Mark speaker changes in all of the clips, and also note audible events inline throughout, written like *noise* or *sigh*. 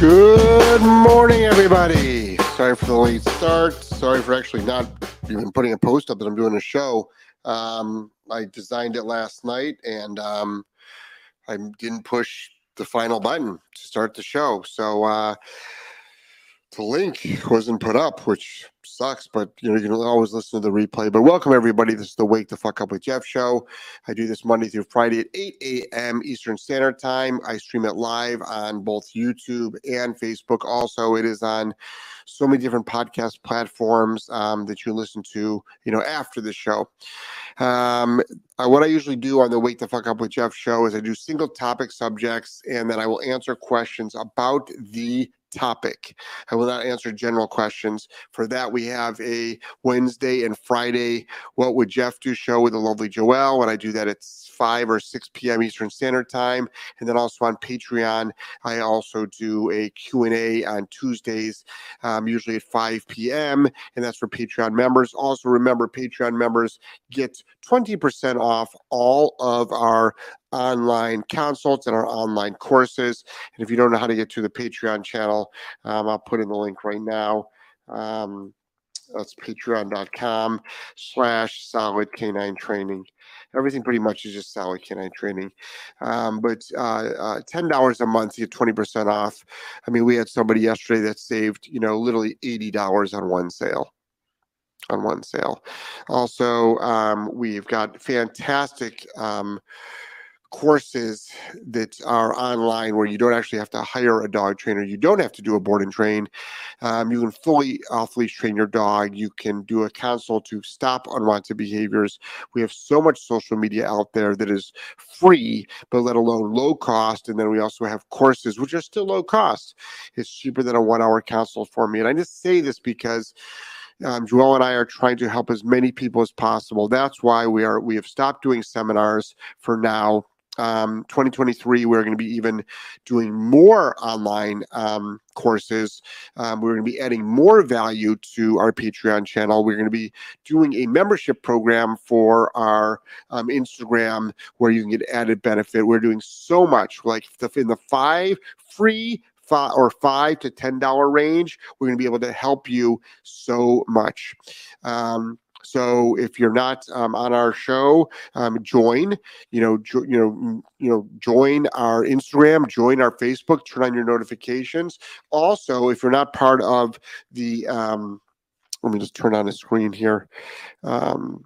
Speaker 1: Good morning, everybody. Sorry for the late start. Sorry for actually not even putting a post up that I'm doing a show. Um, I designed it last night and um, I didn't push the final button to start the show. So uh, the link wasn't put up, which sucks, but you know, you can always listen to the replay. But welcome everybody. This is the Wake the Fuck Up with Jeff show. I do this Monday through Friday at 8 a.m. Eastern Standard Time. I stream it live on both YouTube and Facebook. Also, it is on so many different podcast platforms um, that you listen to, you know, after the show. Um, uh, what I usually do on the Wake the Fuck Up with Jeff show is I do single topic subjects and then I will answer questions about the topic. I will not answer general questions. For that, we have a Wednesday and Friday What Would Jeff Do show with the lovely Joelle. And I do that at 5 or 6 p.m. Eastern Standard Time. And then also on Patreon, I also do a Q&A on Tuesdays, um, usually at 5 p.m. And that's for Patreon members. Also, remember, Patreon members get 20% off all of our online consults and our online courses. And if you don't know how to get to the Patreon channel, um, I'll put in the link right now. Um, that's patreon.com slash solid canine training. Everything pretty much is just solid canine training. Um, but uh, uh, $10 a month, you get 20% off. I mean, we had somebody yesterday that saved, you know, literally $80 on one sale on one sale. Also, um, we've got fantastic um, courses that are online where you don't actually have to hire a dog trainer. You don't have to do a board and train. Um, you can fully off leash train your dog. You can do a consult to stop unwanted behaviors. We have so much social media out there that is free, but let alone low cost. And then we also have courses which are still low cost. It's cheaper than a one hour consult for me. And I just say this because um, Joel and I are trying to help as many people as possible. That's why we are we have stopped doing seminars for now um, 2023, we're going to be even doing more online um, courses. Um, we're going to be adding more value to our Patreon channel. We're going to be doing a membership program for our um, Instagram where you can get added benefit. We're doing so much, like in the five free five or five to ten dollar range. We're going to be able to help you so much. Um, so if you're not um, on our show, um, join. You know, jo- you know, you know, join our Instagram, join our Facebook, turn on your notifications. Also, if you're not part of the, um, let me just turn on the screen here. Um,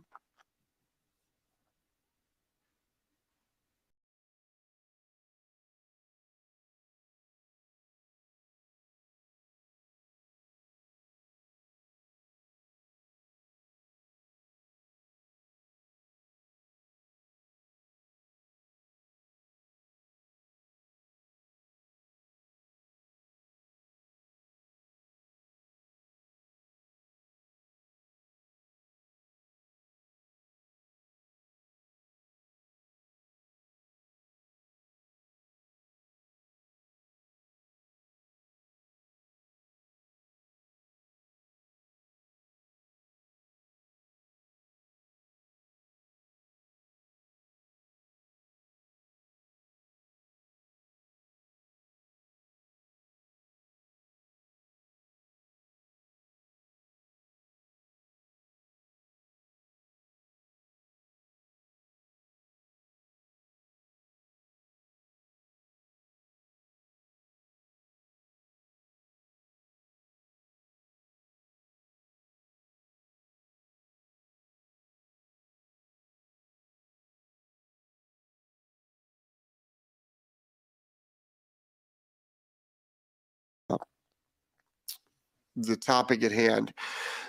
Speaker 1: the topic at hand.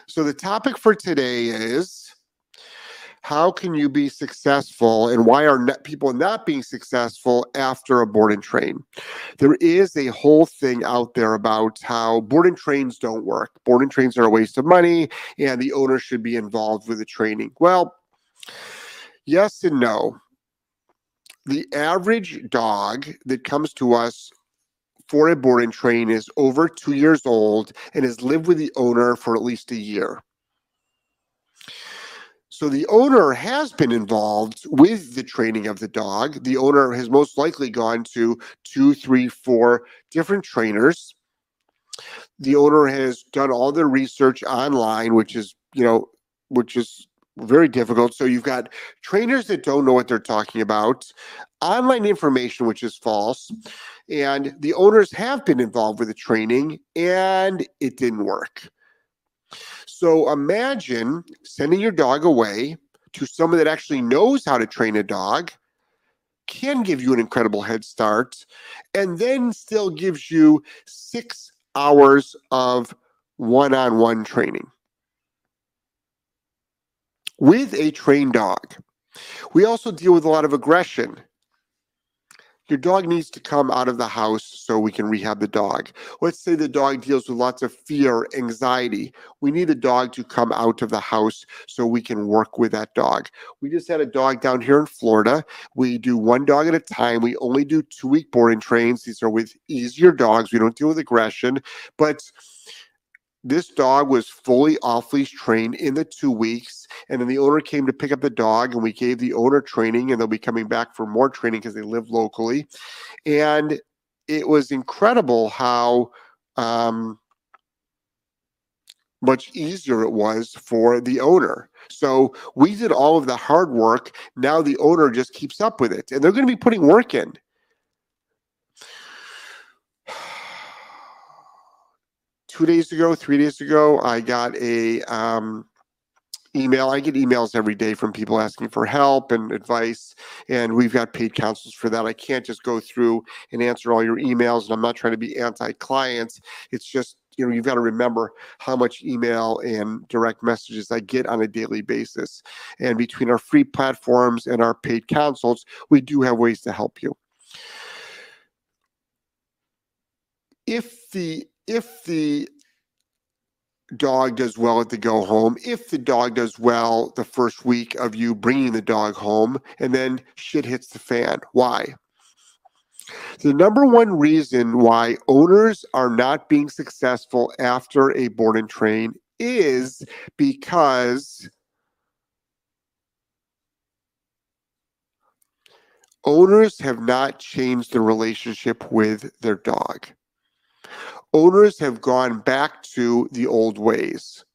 Speaker 1: So, the topic for today is how can you be successful and why are people not being successful after a board and train? There is a whole thing out there about how board and trains don't work. Board and trains are a waste of money and the owner should be involved with the training. Well, yes and no. The average dog that comes to us for a board and train is over two years old and has lived with the owner for at least a year. So the owner has been involved with the training of the dog. The owner has most likely gone to two, three, four different trainers. The owner has done all the research online, which is, you know, which is very difficult. So you've got trainers that don't know what they're talking about, online information which is false, and the owners have been involved with the training and it didn't work. So imagine sending your dog away to someone that actually knows how to train a dog, can give you an incredible head start, and then still gives you six hours of one on one training with a trained dog. We also deal with a lot of aggression. Your dog needs to come out of the house so we can rehab the dog. Let's say the dog deals with lots of fear, anxiety. We need the dog to come out of the house so we can work with that dog. We just had a dog down here in Florida. We do one dog at a time. We only do two week boarding trains. These are with easier dogs. We don't deal with aggression, but this dog was fully off leash trained in the two weeks. And then the owner came to pick up the dog, and we gave the owner training, and they'll be coming back for more training because they live locally. And it was incredible how um, much easier it was for the owner. So we did all of the hard work. Now the owner just keeps up with it, and they're going to be putting work in. Two days ago, three days ago, I got a um, email. I get emails every day from people asking for help and advice, and we've got paid counselors for that. I can't just go through and answer all your emails, and I'm not trying to be anti-clients. It's just you know you've got to remember how much email and direct messages I get on a daily basis. And between our free platforms and our paid consults, we do have ways to help you. If the if the dog does well at the go home, if the dog does well the first week of you bringing the dog home, and then shit hits the fan. Why? The number one reason why owners are not being successful after a board and train is because owners have not changed the relationship with their dog owners have gone back to the old ways.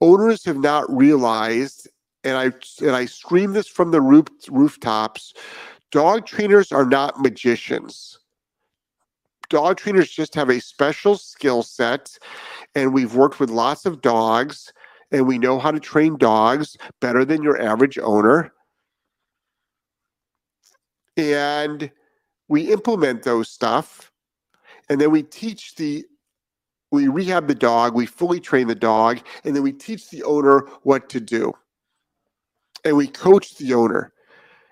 Speaker 1: Owners have not realized, and I and I scream this from the roof, rooftops, dog trainers are not magicians. Dog trainers just have a special skill set, and we've worked with lots of dogs, and we know how to train dogs better than your average owner. And we implement those stuff and then we teach the we rehab the dog, we fully train the dog, and then we teach the owner what to do. And we coach the owner,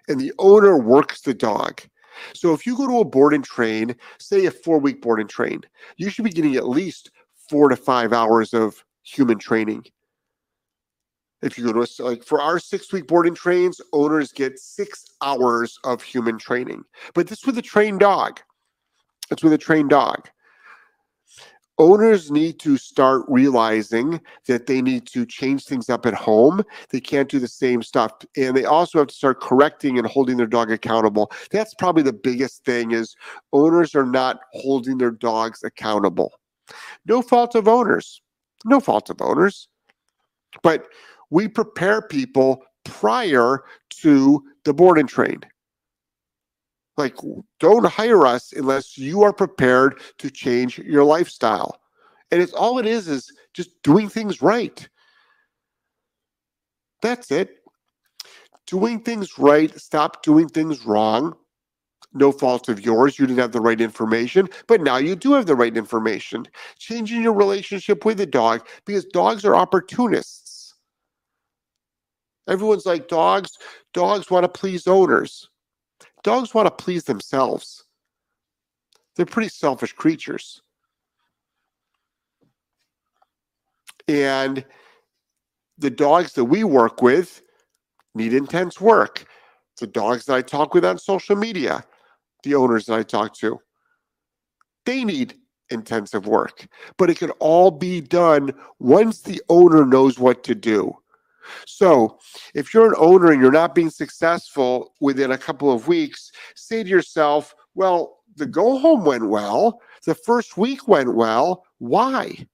Speaker 1: and the owner works the dog. So if you go to a board and train, say a four week board and train, you should be getting at least four to five hours of human training. If you go to a, like for our six week boarding trains, owners get six hours of human training, but this with a trained dog. It's with a trained dog. Owners need to start realizing that they need to change things up at home. They can't do the same stuff. And they also have to start correcting and holding their dog accountable. That's probably the biggest thing is owners are not holding their dogs accountable. No fault of owners. No fault of owners. But we prepare people prior to the board and train. Like, don't hire us unless you are prepared to change your lifestyle. And it's all it is is just doing things right. That's it. Doing things right, stop doing things wrong. No fault of yours. You didn't have the right information, but now you do have the right information. Changing your relationship with the dog because dogs are opportunists. Everyone's like dogs, dogs want to please owners dogs want to please themselves. They're pretty selfish creatures. And the dogs that we work with need intense work. The dogs that I talk with on social media, the owners that I talk to, they need intensive work. But it can all be done once the owner knows what to do. So, if you're an owner and you're not being successful within a couple of weeks, say to yourself, well, the go home went well, the first week went well. Why?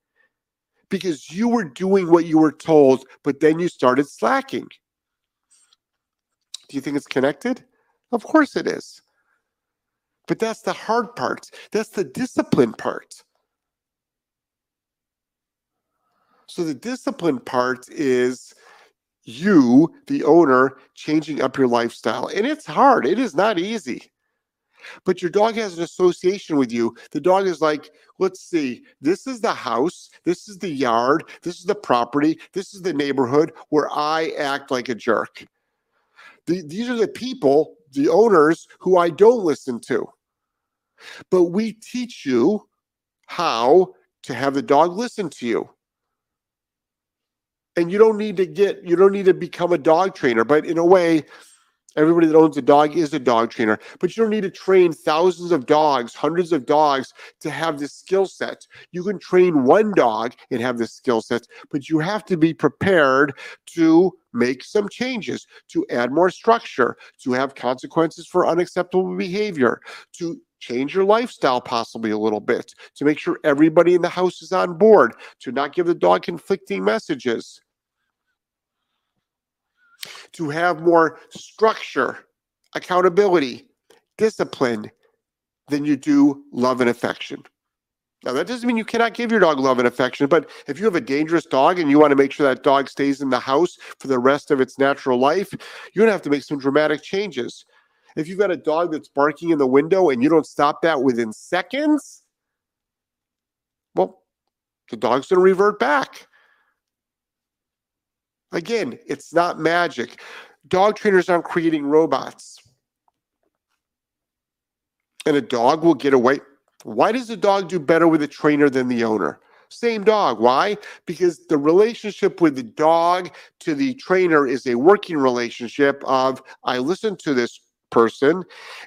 Speaker 1: Because you were doing what you were told, but then you started slacking. Do you think it's connected? Of course it is. But that's the hard part. That's the discipline part. So the discipline part is you, the owner, changing up your lifestyle. And it's hard. It is not easy. But your dog has an association with you. The dog is like, let's see, this is the house, this is the yard, this is the property, this is the neighborhood where I act like a jerk. The, these are the people, the owners, who I don't listen to. But we teach you how to have the dog listen to you and you don't need to get you don't need to become a dog trainer but in a way everybody that owns a dog is a dog trainer but you don't need to train thousands of dogs hundreds of dogs to have this skill set. You can train one dog and have this skill set but you have to be prepared to make some changes to add more structure to have consequences for unacceptable behavior to change your lifestyle possibly a little bit to make sure everybody in the house is on board to not give the dog conflicting messages to have more structure, accountability, discipline than you do love and affection. Now, that doesn't mean you cannot give your dog love and affection, but if you have a dangerous dog and you want to make sure that dog stays in the house for the rest of its natural life, you're going to have to make some dramatic changes. If you've got a dog that's barking in the window and you don't stop that within seconds, well, the dog's going to revert back. Again, it's not magic. Dog trainers aren't creating robots. And a dog will get away. Why does the dog do better with a trainer than the owner? Same dog. Why? Because the relationship with the dog to the trainer is a working relationship of I listen to this person,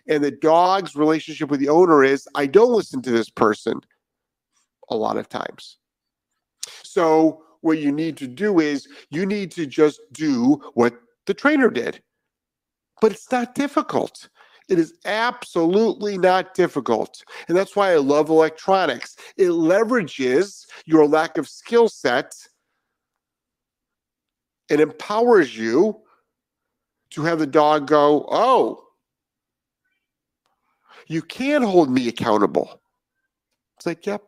Speaker 1: and the dog's relationship with the owner is I don't listen to this person a lot of times. So what you need to do is you need to just do what the trainer did. But it's not difficult. It is absolutely not difficult. And that's why I love electronics. It leverages your lack of skill set and empowers you to have the dog go, Oh, you can hold me accountable. It's like, Yep,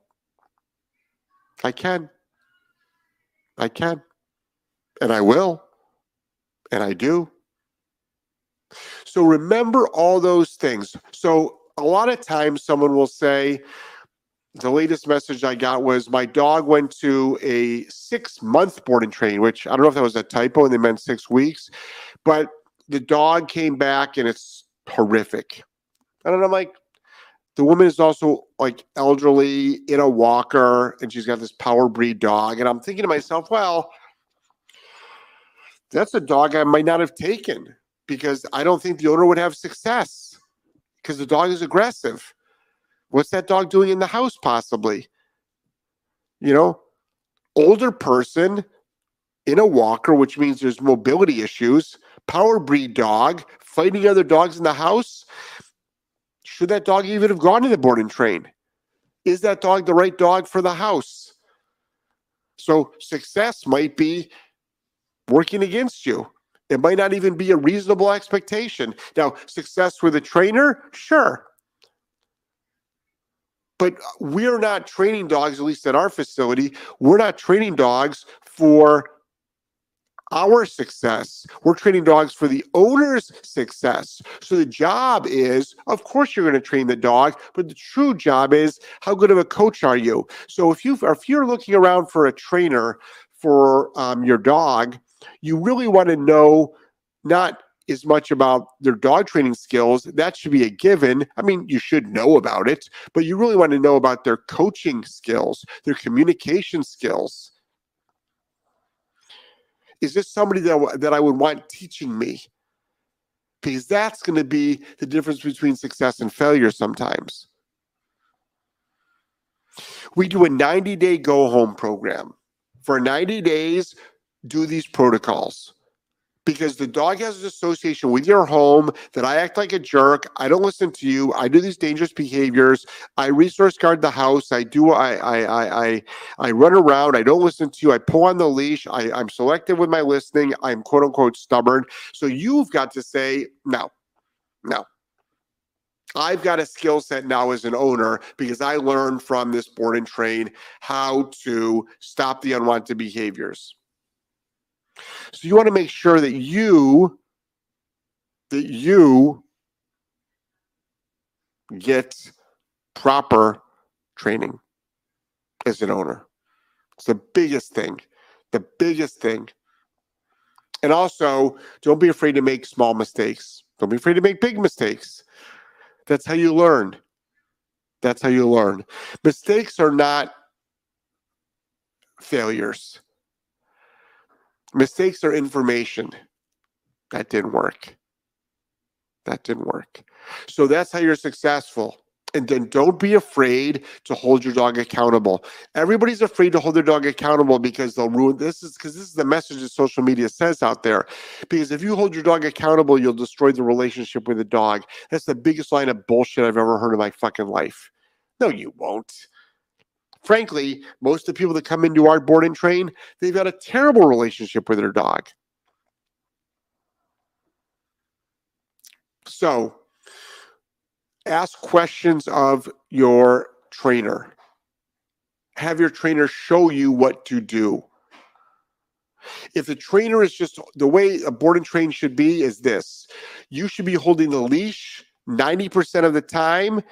Speaker 1: I can. I can. And I will. And I do. So remember all those things. So a lot of times someone will say, the latest message I got was my dog went to a six month boarding training, which I don't know if that was a typo and they meant six weeks, but the dog came back and it's horrific. And I'm like, the woman is also like elderly in a walker and she's got this power breed dog. And I'm thinking to myself, well, that's a dog I might not have taken because I don't think the owner would have success because the dog is aggressive. What's that dog doing in the house, possibly? You know, older person in a walker, which means there's mobility issues, power breed dog fighting other dogs in the house. Should that dog even have gone to the boarding train? Is that dog the right dog for the house? So success might be working against you. It might not even be a reasonable expectation. Now, success with a trainer, sure. But we're not training dogs, at least at our facility, we're not training dogs for our success. We're training dogs for the owner's success. So the job is, of course, you're going to train the dog, but the true job is how good of a coach are you? So if you if you're looking around for a trainer for um, your dog, you really want to know not as much about their dog training skills. That should be a given. I mean, you should know about it, but you really want to know about their coaching skills, their communication skills is this somebody that, that I would want teaching me? Because that's going to be the difference between success and failure sometimes. We do a 90 day go home program. For 90 days, do these protocols because the dog has an association with your home that I act like a jerk. I don't listen to you. I do these dangerous behaviors. I resource guard the house. I do. I I I I, run around. I don't listen to you. I pull on the leash. I, I'm selective with my listening. I'm quote unquote stubborn. So you've got to say no, no. I've got a skill set now as an owner because I learned from this board and train how to stop the unwanted behaviors. So you want to make sure that you that you get proper training as an owner. It's the biggest thing. The biggest thing. And also, don't be afraid to make small mistakes. Don't be afraid to make big mistakes. That's how you learn. That's how you learn. Mistakes are not failures. Mistakes are information. That didn't work. That didn't work. So that's how you're successful. And then don't be afraid to hold your dog accountable. Everybody's afraid to hold their dog accountable because they'll ruin this is because this is the message that social media says out there. Because if you hold your dog accountable, you'll destroy the relationship with the dog. That's the biggest line of bullshit I've ever heard in my fucking life. No, you won't frankly, most of the people that come into our board and train, they've got a terrible relationship with their dog. So, ask questions of your trainer. Have your trainer show you what to do. If the trainer is just the way a board and train should be, is this you should be holding the leash 90% of the time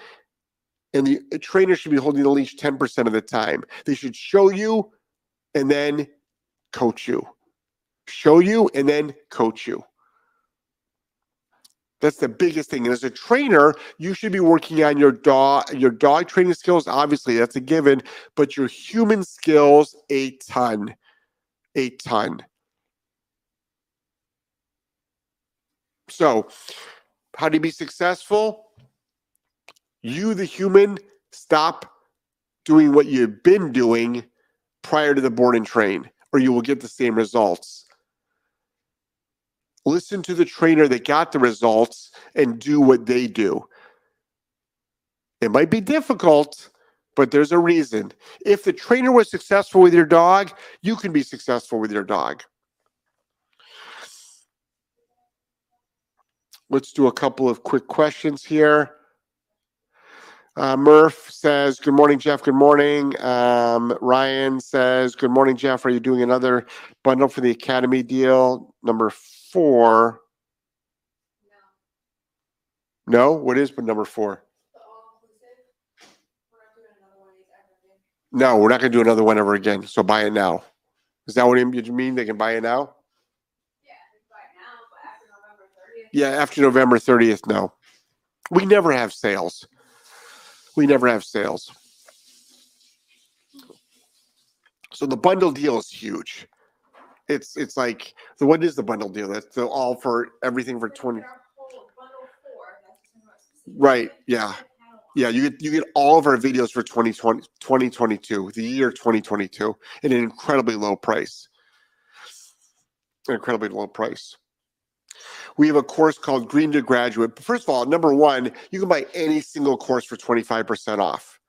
Speaker 1: and the trainer should be holding the leash 10% of the time. They should show you and then coach you. Show you and then coach you. That's the biggest thing. And as a trainer, you should be working on your dog, your dog training skills. Obviously, that's a given, but your human skills a ton. A ton. So, how to be successful? You, the human, stop doing what you've been doing prior to the board and train, or you will get the same results. Listen to the trainer that got the results and do what they do. It might be difficult, but there's a reason. If the trainer was successful with your dog, you can be successful with your dog. Let's do a couple of quick questions here. Uh, Murph says, Good morning, Jeff. Good morning. Um, Ryan says, Good morning, Jeff. Are you doing another bundle for the Academy deal? Number four. No. No? What is but number four? No, we're not going to do another one ever again. So buy it now. Is that what you mean? They can buy it now?
Speaker 2: Yeah, buy it now, but after November 30th.
Speaker 1: Yeah, after November 30th, no. We never have sales we never have sales. So the bundle deal is huge. It's it's like the what is the bundle deal? That's the all for everything for twenty. Right. Yeah. Yeah. You get you get all of our videos for 2020, 2022, the year 2022, at an incredibly low price. An incredibly low price. We have a course called Green to Graduate. But First of all, number one, you can buy any single course for 25% off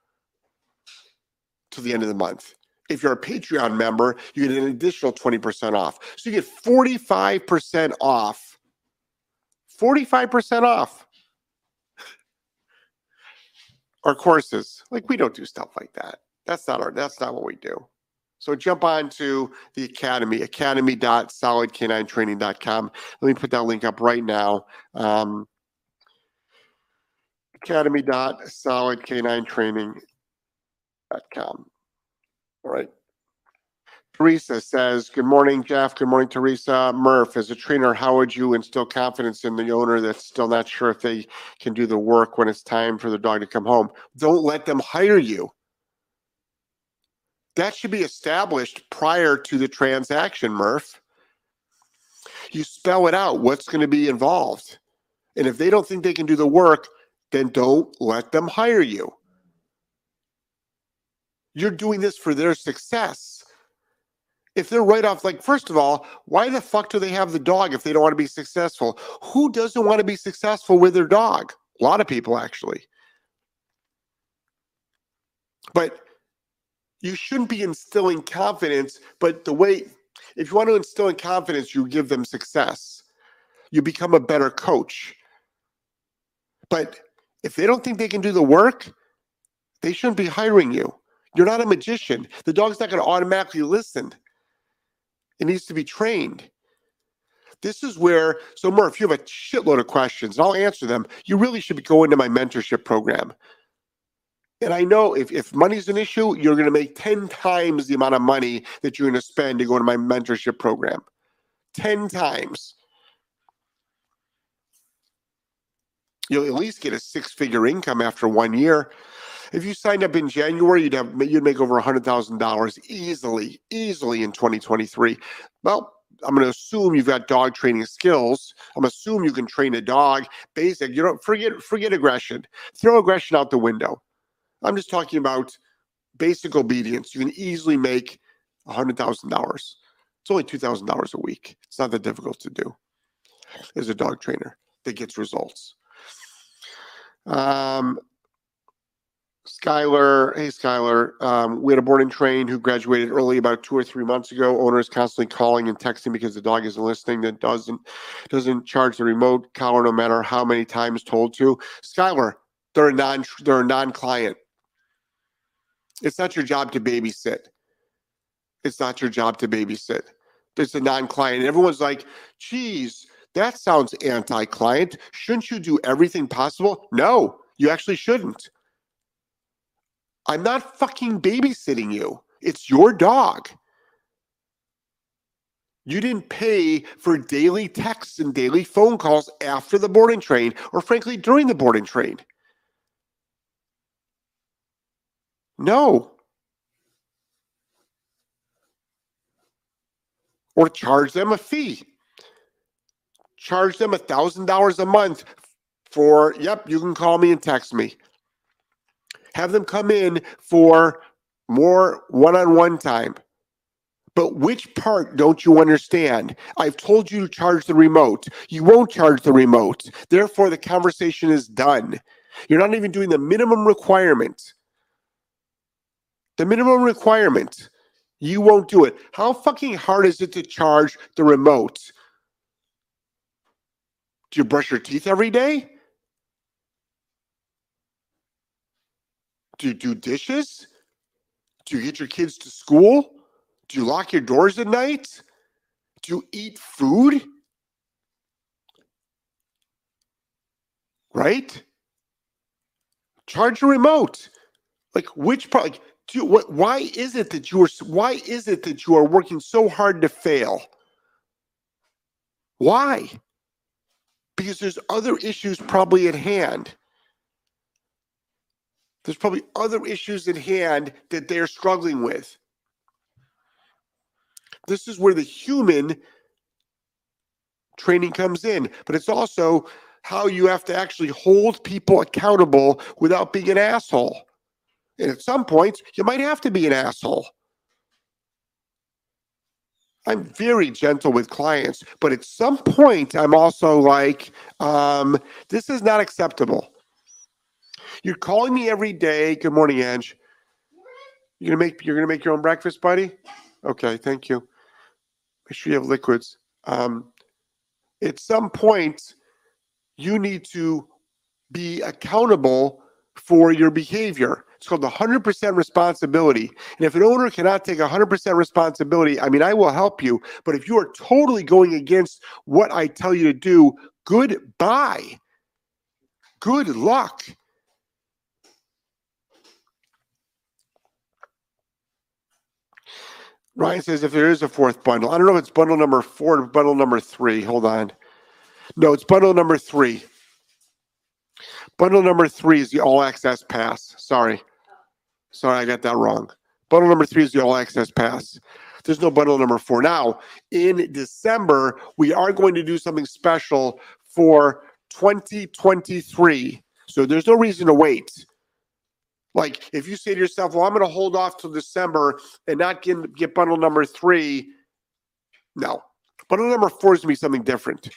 Speaker 1: till the end of the month. If you're a Patreon member, you get an additional 20% off. So you get 45% off. 45% off our courses. Like we don't do stuff like that. That's not our that's not what we do. So jump on to the Academy, academy.solidk9training.com. Let me put that link up right now. Um, academy.solidk9training.com. All right. Teresa says, Good morning, Jeff. Good morning, Teresa. Murph, as a trainer, how would you instill confidence in the owner that's still not sure if they can do the work when it's time for the dog to come home? Don't let them hire you that should be established prior to the transaction, Murph. You spell it out what's going to be involved. And if they don't think they can do the work, then don't let them hire you. You're doing this for their success. If they're right off, like, first of all, why the fuck do they have the dog if they don't want to be successful? Who doesn't want to be successful with their dog? A lot of people, actually. But you shouldn't be instilling confidence. But the way, if you want to instill in confidence, you give them success. You become a better coach. But if they don't think they can do the work, they shouldn't be hiring you. You're not a magician. The dog's not going to automatically listen. It needs to be trained. This is where, so if you have a shitload of questions, and I'll answer them. You really should be going to my mentorship program. And I know if, if money's an issue, you're going to make 10 times the amount of money that you're going to spend to go to my mentorship program. 10 times. You'll at least get a six figure income after one year. If you signed up in January, you'd have you'd make over hundred thousand dollars easily, easily in 2023. Well, I'm going to assume you've got dog training skills. I'm assume you can train a dog. Basic. You don't forget forget aggression. Throw aggression out the window. I'm just talking about basic obedience. You can easily make hundred thousand dollars. It's only two thousand dollars a week. It's not that difficult to do. As a dog trainer that gets results. Um, Skylar, hey Skylar, um, we had a boarding train who graduated early about two or three months ago. Owner is constantly calling and texting because the dog isn't listening. That doesn't doesn't charge the remote collar no matter how many times told to. Skylar, they're a non they're a non client. It's not your job to babysit. It's not your job to babysit. It's a non client. Everyone's like, geez, that sounds anti client. Shouldn't you do everything possible? No, you actually shouldn't. I'm not fucking babysitting you. It's your dog. You didn't pay for daily texts and daily phone calls after the boarding train, or frankly, during the boarding train. No. Or charge them a fee. Charge them a $1,000 a month for, yep, you can call me and text me have them come in for more one on one time. But which part don't you understand? I've told you to charge the remote. You won't charge the remote. Therefore, the conversation is done. You're not even doing the minimum requirement. The minimum requirement. You won't do it. How fucking hard is it to charge the remote? Do you brush your teeth every day? Do you do dishes? Do you get your kids to school? Do you lock your doors at night? Do you eat food? Right? Charge your remote. Like which part? Like, do what? Why is it that you are? Why is it that you are working so hard to fail? Why? Because there's other issues probably at hand. There's probably other issues at hand that they're struggling with. This is where the human training comes in, but it's also how you have to actually hold people accountable without being an asshole. And at some points, you might have to be an asshole. I'm very gentle with clients, but at some point, I'm also like, um, this is not acceptable. You're calling me every day. Good morning, Ange. You're gonna make you're gonna make your own breakfast, buddy. Okay, thank you. Make sure you have liquids. Um, at some point, you need to be accountable for your behavior. It's called the 100% responsibility. And if an owner cannot take 100% responsibility, I mean, I will help you. But if you are totally going against what I tell you to do, goodbye. Good luck. Ryan says if there is a fourth bundle, I don't know if it's bundle number four or bundle number three. Hold on. No, it's bundle number three. Bundle number three is the all access pass. Sorry. Sorry, I got that wrong. Bundle number three is the all access pass. There's no bundle number four. Now, in December, we are going to do something special for 2023. So there's no reason to wait. Like if you say to yourself, "Well, I'm going to hold off till December and not get get bundle number three, no, bundle number four is going to be something different.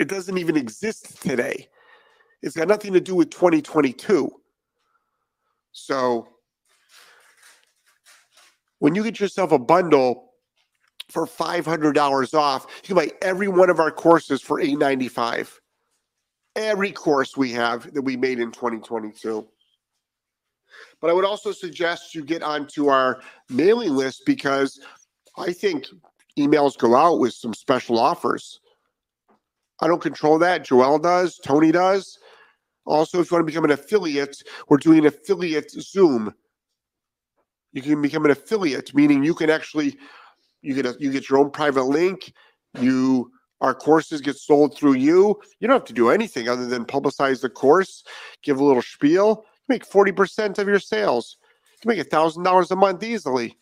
Speaker 1: It doesn't even exist today. It's got nothing to do with 2022. So when you get yourself a bundle for $500 off, you can buy every one of our courses for 895 every course we have that we made in 2022. But I would also suggest you get onto our mailing list because I think emails go out with some special offers. I don't control that. Joel does, Tony does. Also, if you want to become an affiliate, we're doing affiliate Zoom. You can become an affiliate, meaning you can actually you get a, you get your own private link. You our courses get sold through you. You don't have to do anything other than publicize the course, give a little spiel. You make 40% of your sales. You make a $1,000 a month easily.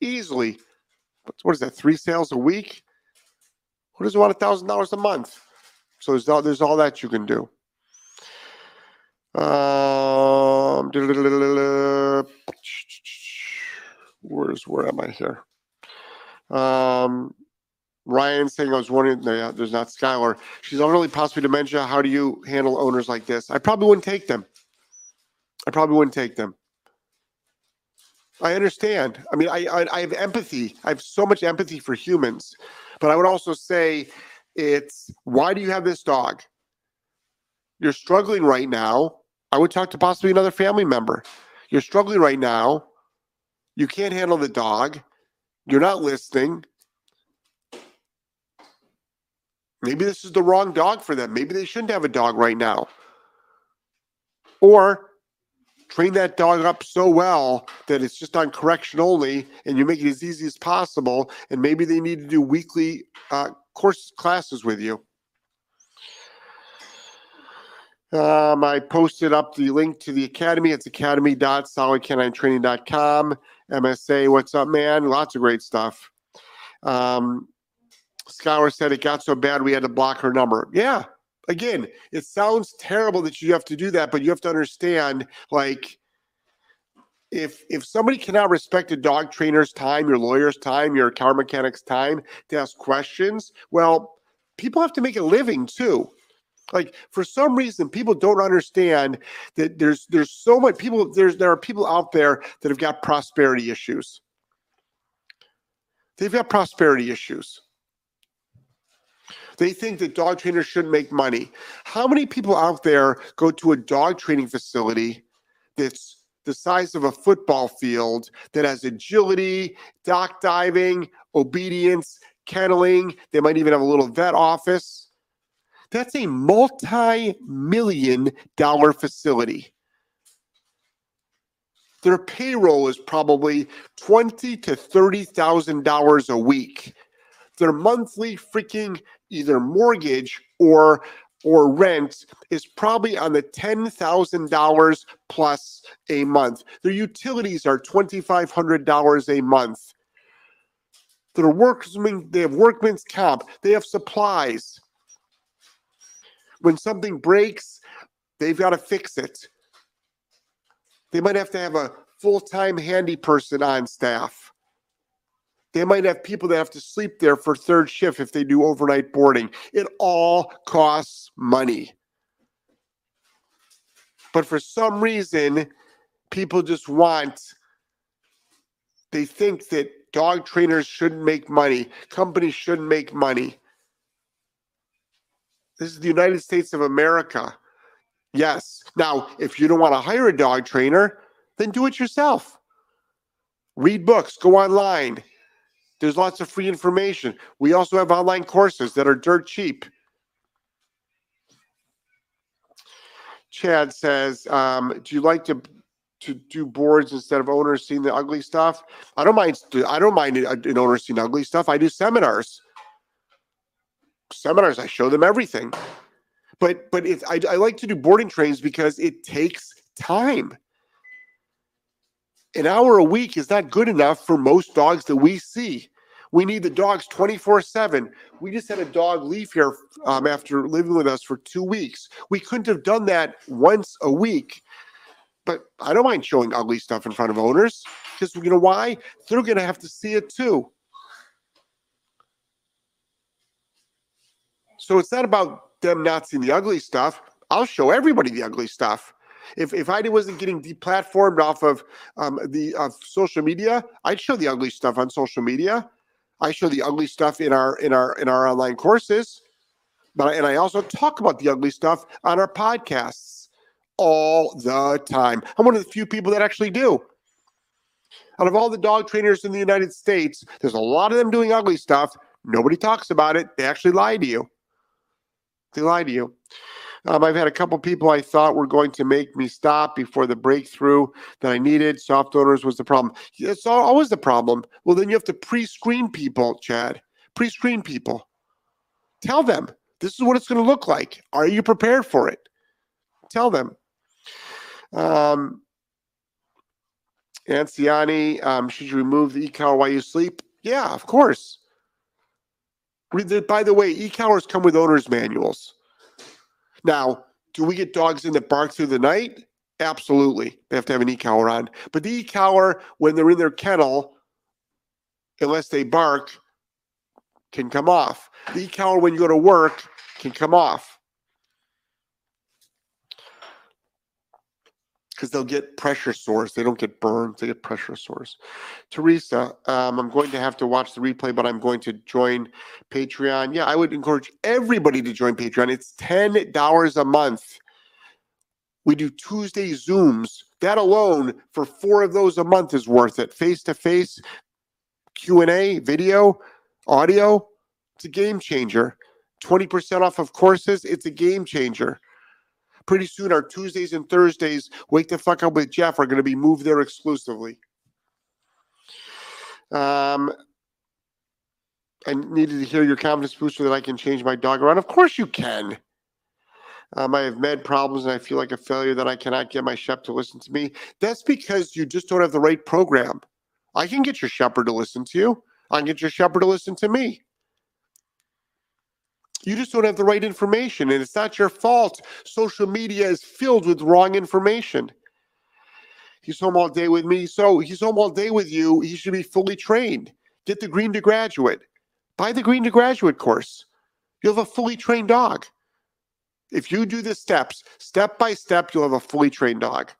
Speaker 1: Easily. What is that, three sales a week? Who doesn't want $1,000 a month? So there's all, there's all that you can do. Um, *laughs* where's where am I here? Um, Ryan saying, I was wondering, no, there's not Skylar. She's elderly, possibly dementia. How do you handle owners like this? I probably wouldn't take them. I probably wouldn't take them. I understand. I mean, I, I, I have empathy. I have so much empathy for humans, but I would also say it's why do you have this dog? You're struggling right now. I would talk to possibly another family member. You're struggling right now. You can't handle the dog. You're not listening. Maybe this is the wrong dog for them. Maybe they shouldn't have a dog right now. Or train that dog up so well that it's just on correction only and you make it as easy as possible. And maybe they need to do weekly uh, course classes with you. Um, I posted up the link to the academy. It's academy.solidcaninetraining.com. MSA, what's up, man? Lots of great stuff. Um, Skylar said it got so bad we had to block her number. Yeah. Again, it sounds terrible that you have to do that, but you have to understand like if if somebody cannot respect a dog trainer's time, your lawyer's time, your car mechanic's time to ask questions, well, people have to make a living too. Like for some reason, people don't understand that there's there's so much people there's there are people out there that have got prosperity issues. They've got prosperity issues. They think that dog trainers shouldn't make money. How many people out there go to a dog training facility that's the size of a football field that has agility, dock diving, obedience, kenneling? They might even have a little vet office. That's a multi million dollar facility. Their payroll is probably twenty to thirty thousand dollars a week. Their monthly freaking either mortgage or or rent is probably on the $10,000 plus a month. Their utilities are $2,500 a month. Their workmen, they have workman's comp, they have supplies. When something breaks, they've got to fix it. They might have to have a full time handy person on staff. They might have people that have to sleep there for third shift if they do overnight boarding. It all costs money. But for some reason, people just want, they think that dog trainers shouldn't make money, companies shouldn't make money. This is the United States of America. Yes. Now, if you don't want to hire a dog trainer, then do it yourself. Read books, go online, there's lots of free information. We also have online courses that are dirt cheap. Chad says, um, "Do you like to to do boards instead of owners seeing the ugly stuff?" I don't mind. I don't mind an owner seeing ugly stuff. I do seminars. Seminars, I show them everything. But but I, I like to do boarding trains because it takes time an hour a week is not good enough for most dogs that we see. We need the dogs 24 7. We just had a dog leave here um, after living with us for two weeks. We couldn't have done that once a week. But I don't mind showing ugly stuff in front of owners because you know why? They're going to have to see it too. So it's not about them not seeing the ugly stuff. I'll show everybody the ugly stuff. If if I wasn't getting deplatformed off of um, the of social media, I'd show the ugly stuff on social media. I show the ugly stuff in our in our in our online courses, but and I also talk about the ugly stuff on our podcasts all the time. I'm one of the few people that actually do. Out of all the dog trainers in the United States, there's a lot of them doing ugly stuff. Nobody talks about it. They actually lie to you. They lie to you. Um, I've had a couple people I thought were going to make me stop before the breakthrough that I needed. Soft owners was the problem. It's always the problem. Well, then you have to pre screen people, Chad. Pre screen people. Tell them this is what it's going to look like. Are you prepared for it? Tell them. Um, Anciani, um, should you remove the e-collar while you sleep? Yeah, of course. By the way, e-collars come with owner's manuals. Now, do we get dogs in that bark through the night? Absolutely. They have to have an e-collar on. But the e-collar, when they're in their kennel, unless they bark, can come off. The e-collar, when you go to work, can come off. Because they'll get pressure sores. They don't get burned, they get pressure sores. Teresa, um, I'm going to have to watch the replay, but I'm going to join Patreon. Yeah, I would encourage everybody to join Patreon. It's $10 a month. We do Tuesday Zooms. That alone for four of those a month is worth it. Face to face, Q&A, video, audio. It's a game changer. 20% off of courses. It's a game changer pretty soon our Tuesdays and Thursdays, Wake the Fuck Up with Jeff, are going to be moved there exclusively. Um, I needed to hear your confidence booster that I can change my dog around. Of course you can. Um, I have med problems and I feel like a failure that I cannot get my Shep to listen to me. That's because you just don't have the right program. I can get your shepherd to listen to you. I can get your shepherd to listen to me. You just don't have the right information, and it's not your fault. Social media is filled with wrong information. He's home all day with me, so he's home all day with you. He should be fully trained. Get the Green to Graduate. Buy the Green to Graduate course. You'll have a fully trained dog. If you do the steps, step by step, you'll have a fully trained dog.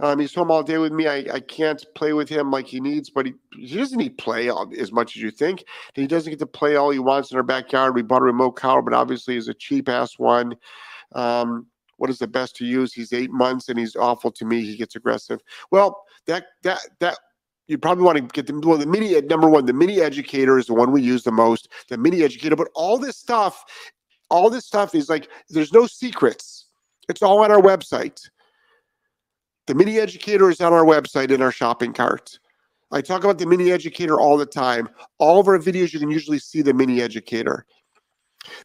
Speaker 1: Um, he's home all day with me. I, I can't play with him like he needs, but he, he doesn't need play all, as much as you think. He doesn't get to play all he wants in our backyard. We bought a remote collar, but obviously is a cheap ass one. Um, what is the best to use? He's eight months and he's awful to me. He gets aggressive. Well, that that that you probably want to get the well, the mini number one, the mini educator is the one we use the most, the mini educator. But all this stuff, all this stuff is like there's no secrets. It's all on our website. The mini educator is on our website in our shopping cart. I talk about the mini educator all the time. All of our videos, you can usually see the mini educator.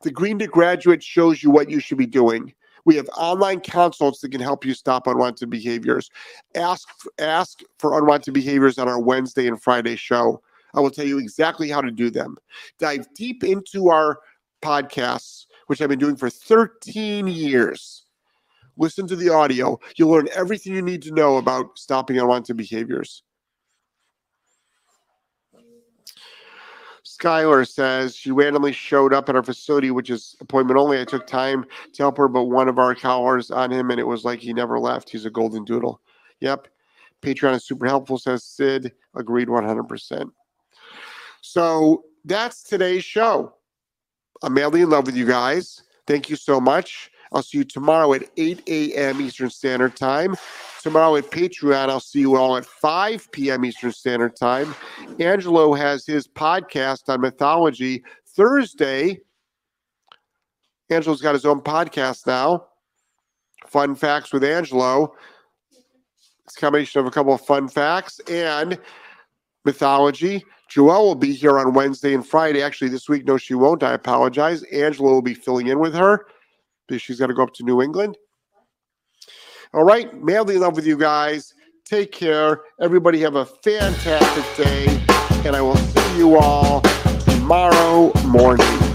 Speaker 1: The Green to Graduate shows you what you should be doing. We have online consults that can help you stop unwanted behaviors. Ask ask for unwanted behaviors on our Wednesday and Friday show. I will tell you exactly how to do them. Dive deep into our podcasts, which I've been doing for 13 years listen to the audio. You'll learn everything you need to know about stopping unwanted behaviors. Skylar says she randomly showed up at our facility, which is appointment only. I took time to help her, but one of our collars on him, and it was like he never left. He's a golden doodle. Yep. Patreon is super helpful, says Sid. Agreed 100%. So that's today's show. I'm madly in love with you guys. Thank you so much. I'll see you tomorrow at 8 a.m. Eastern Standard Time. Tomorrow at Patreon, I'll see you all at 5 p.m. Eastern Standard Time. Angelo has his podcast on mythology Thursday. Angelo's got his own podcast now. Fun facts with Angelo. It's a combination of a couple of fun facts and mythology. Joelle will be here on Wednesday and Friday. Actually, this week, no, she won't. I apologize. Angelo will be filling in with her because she's got to go up to New England. All right, madly in love with you guys. Take care. Everybody have a fantastic day, and I will see you all tomorrow morning.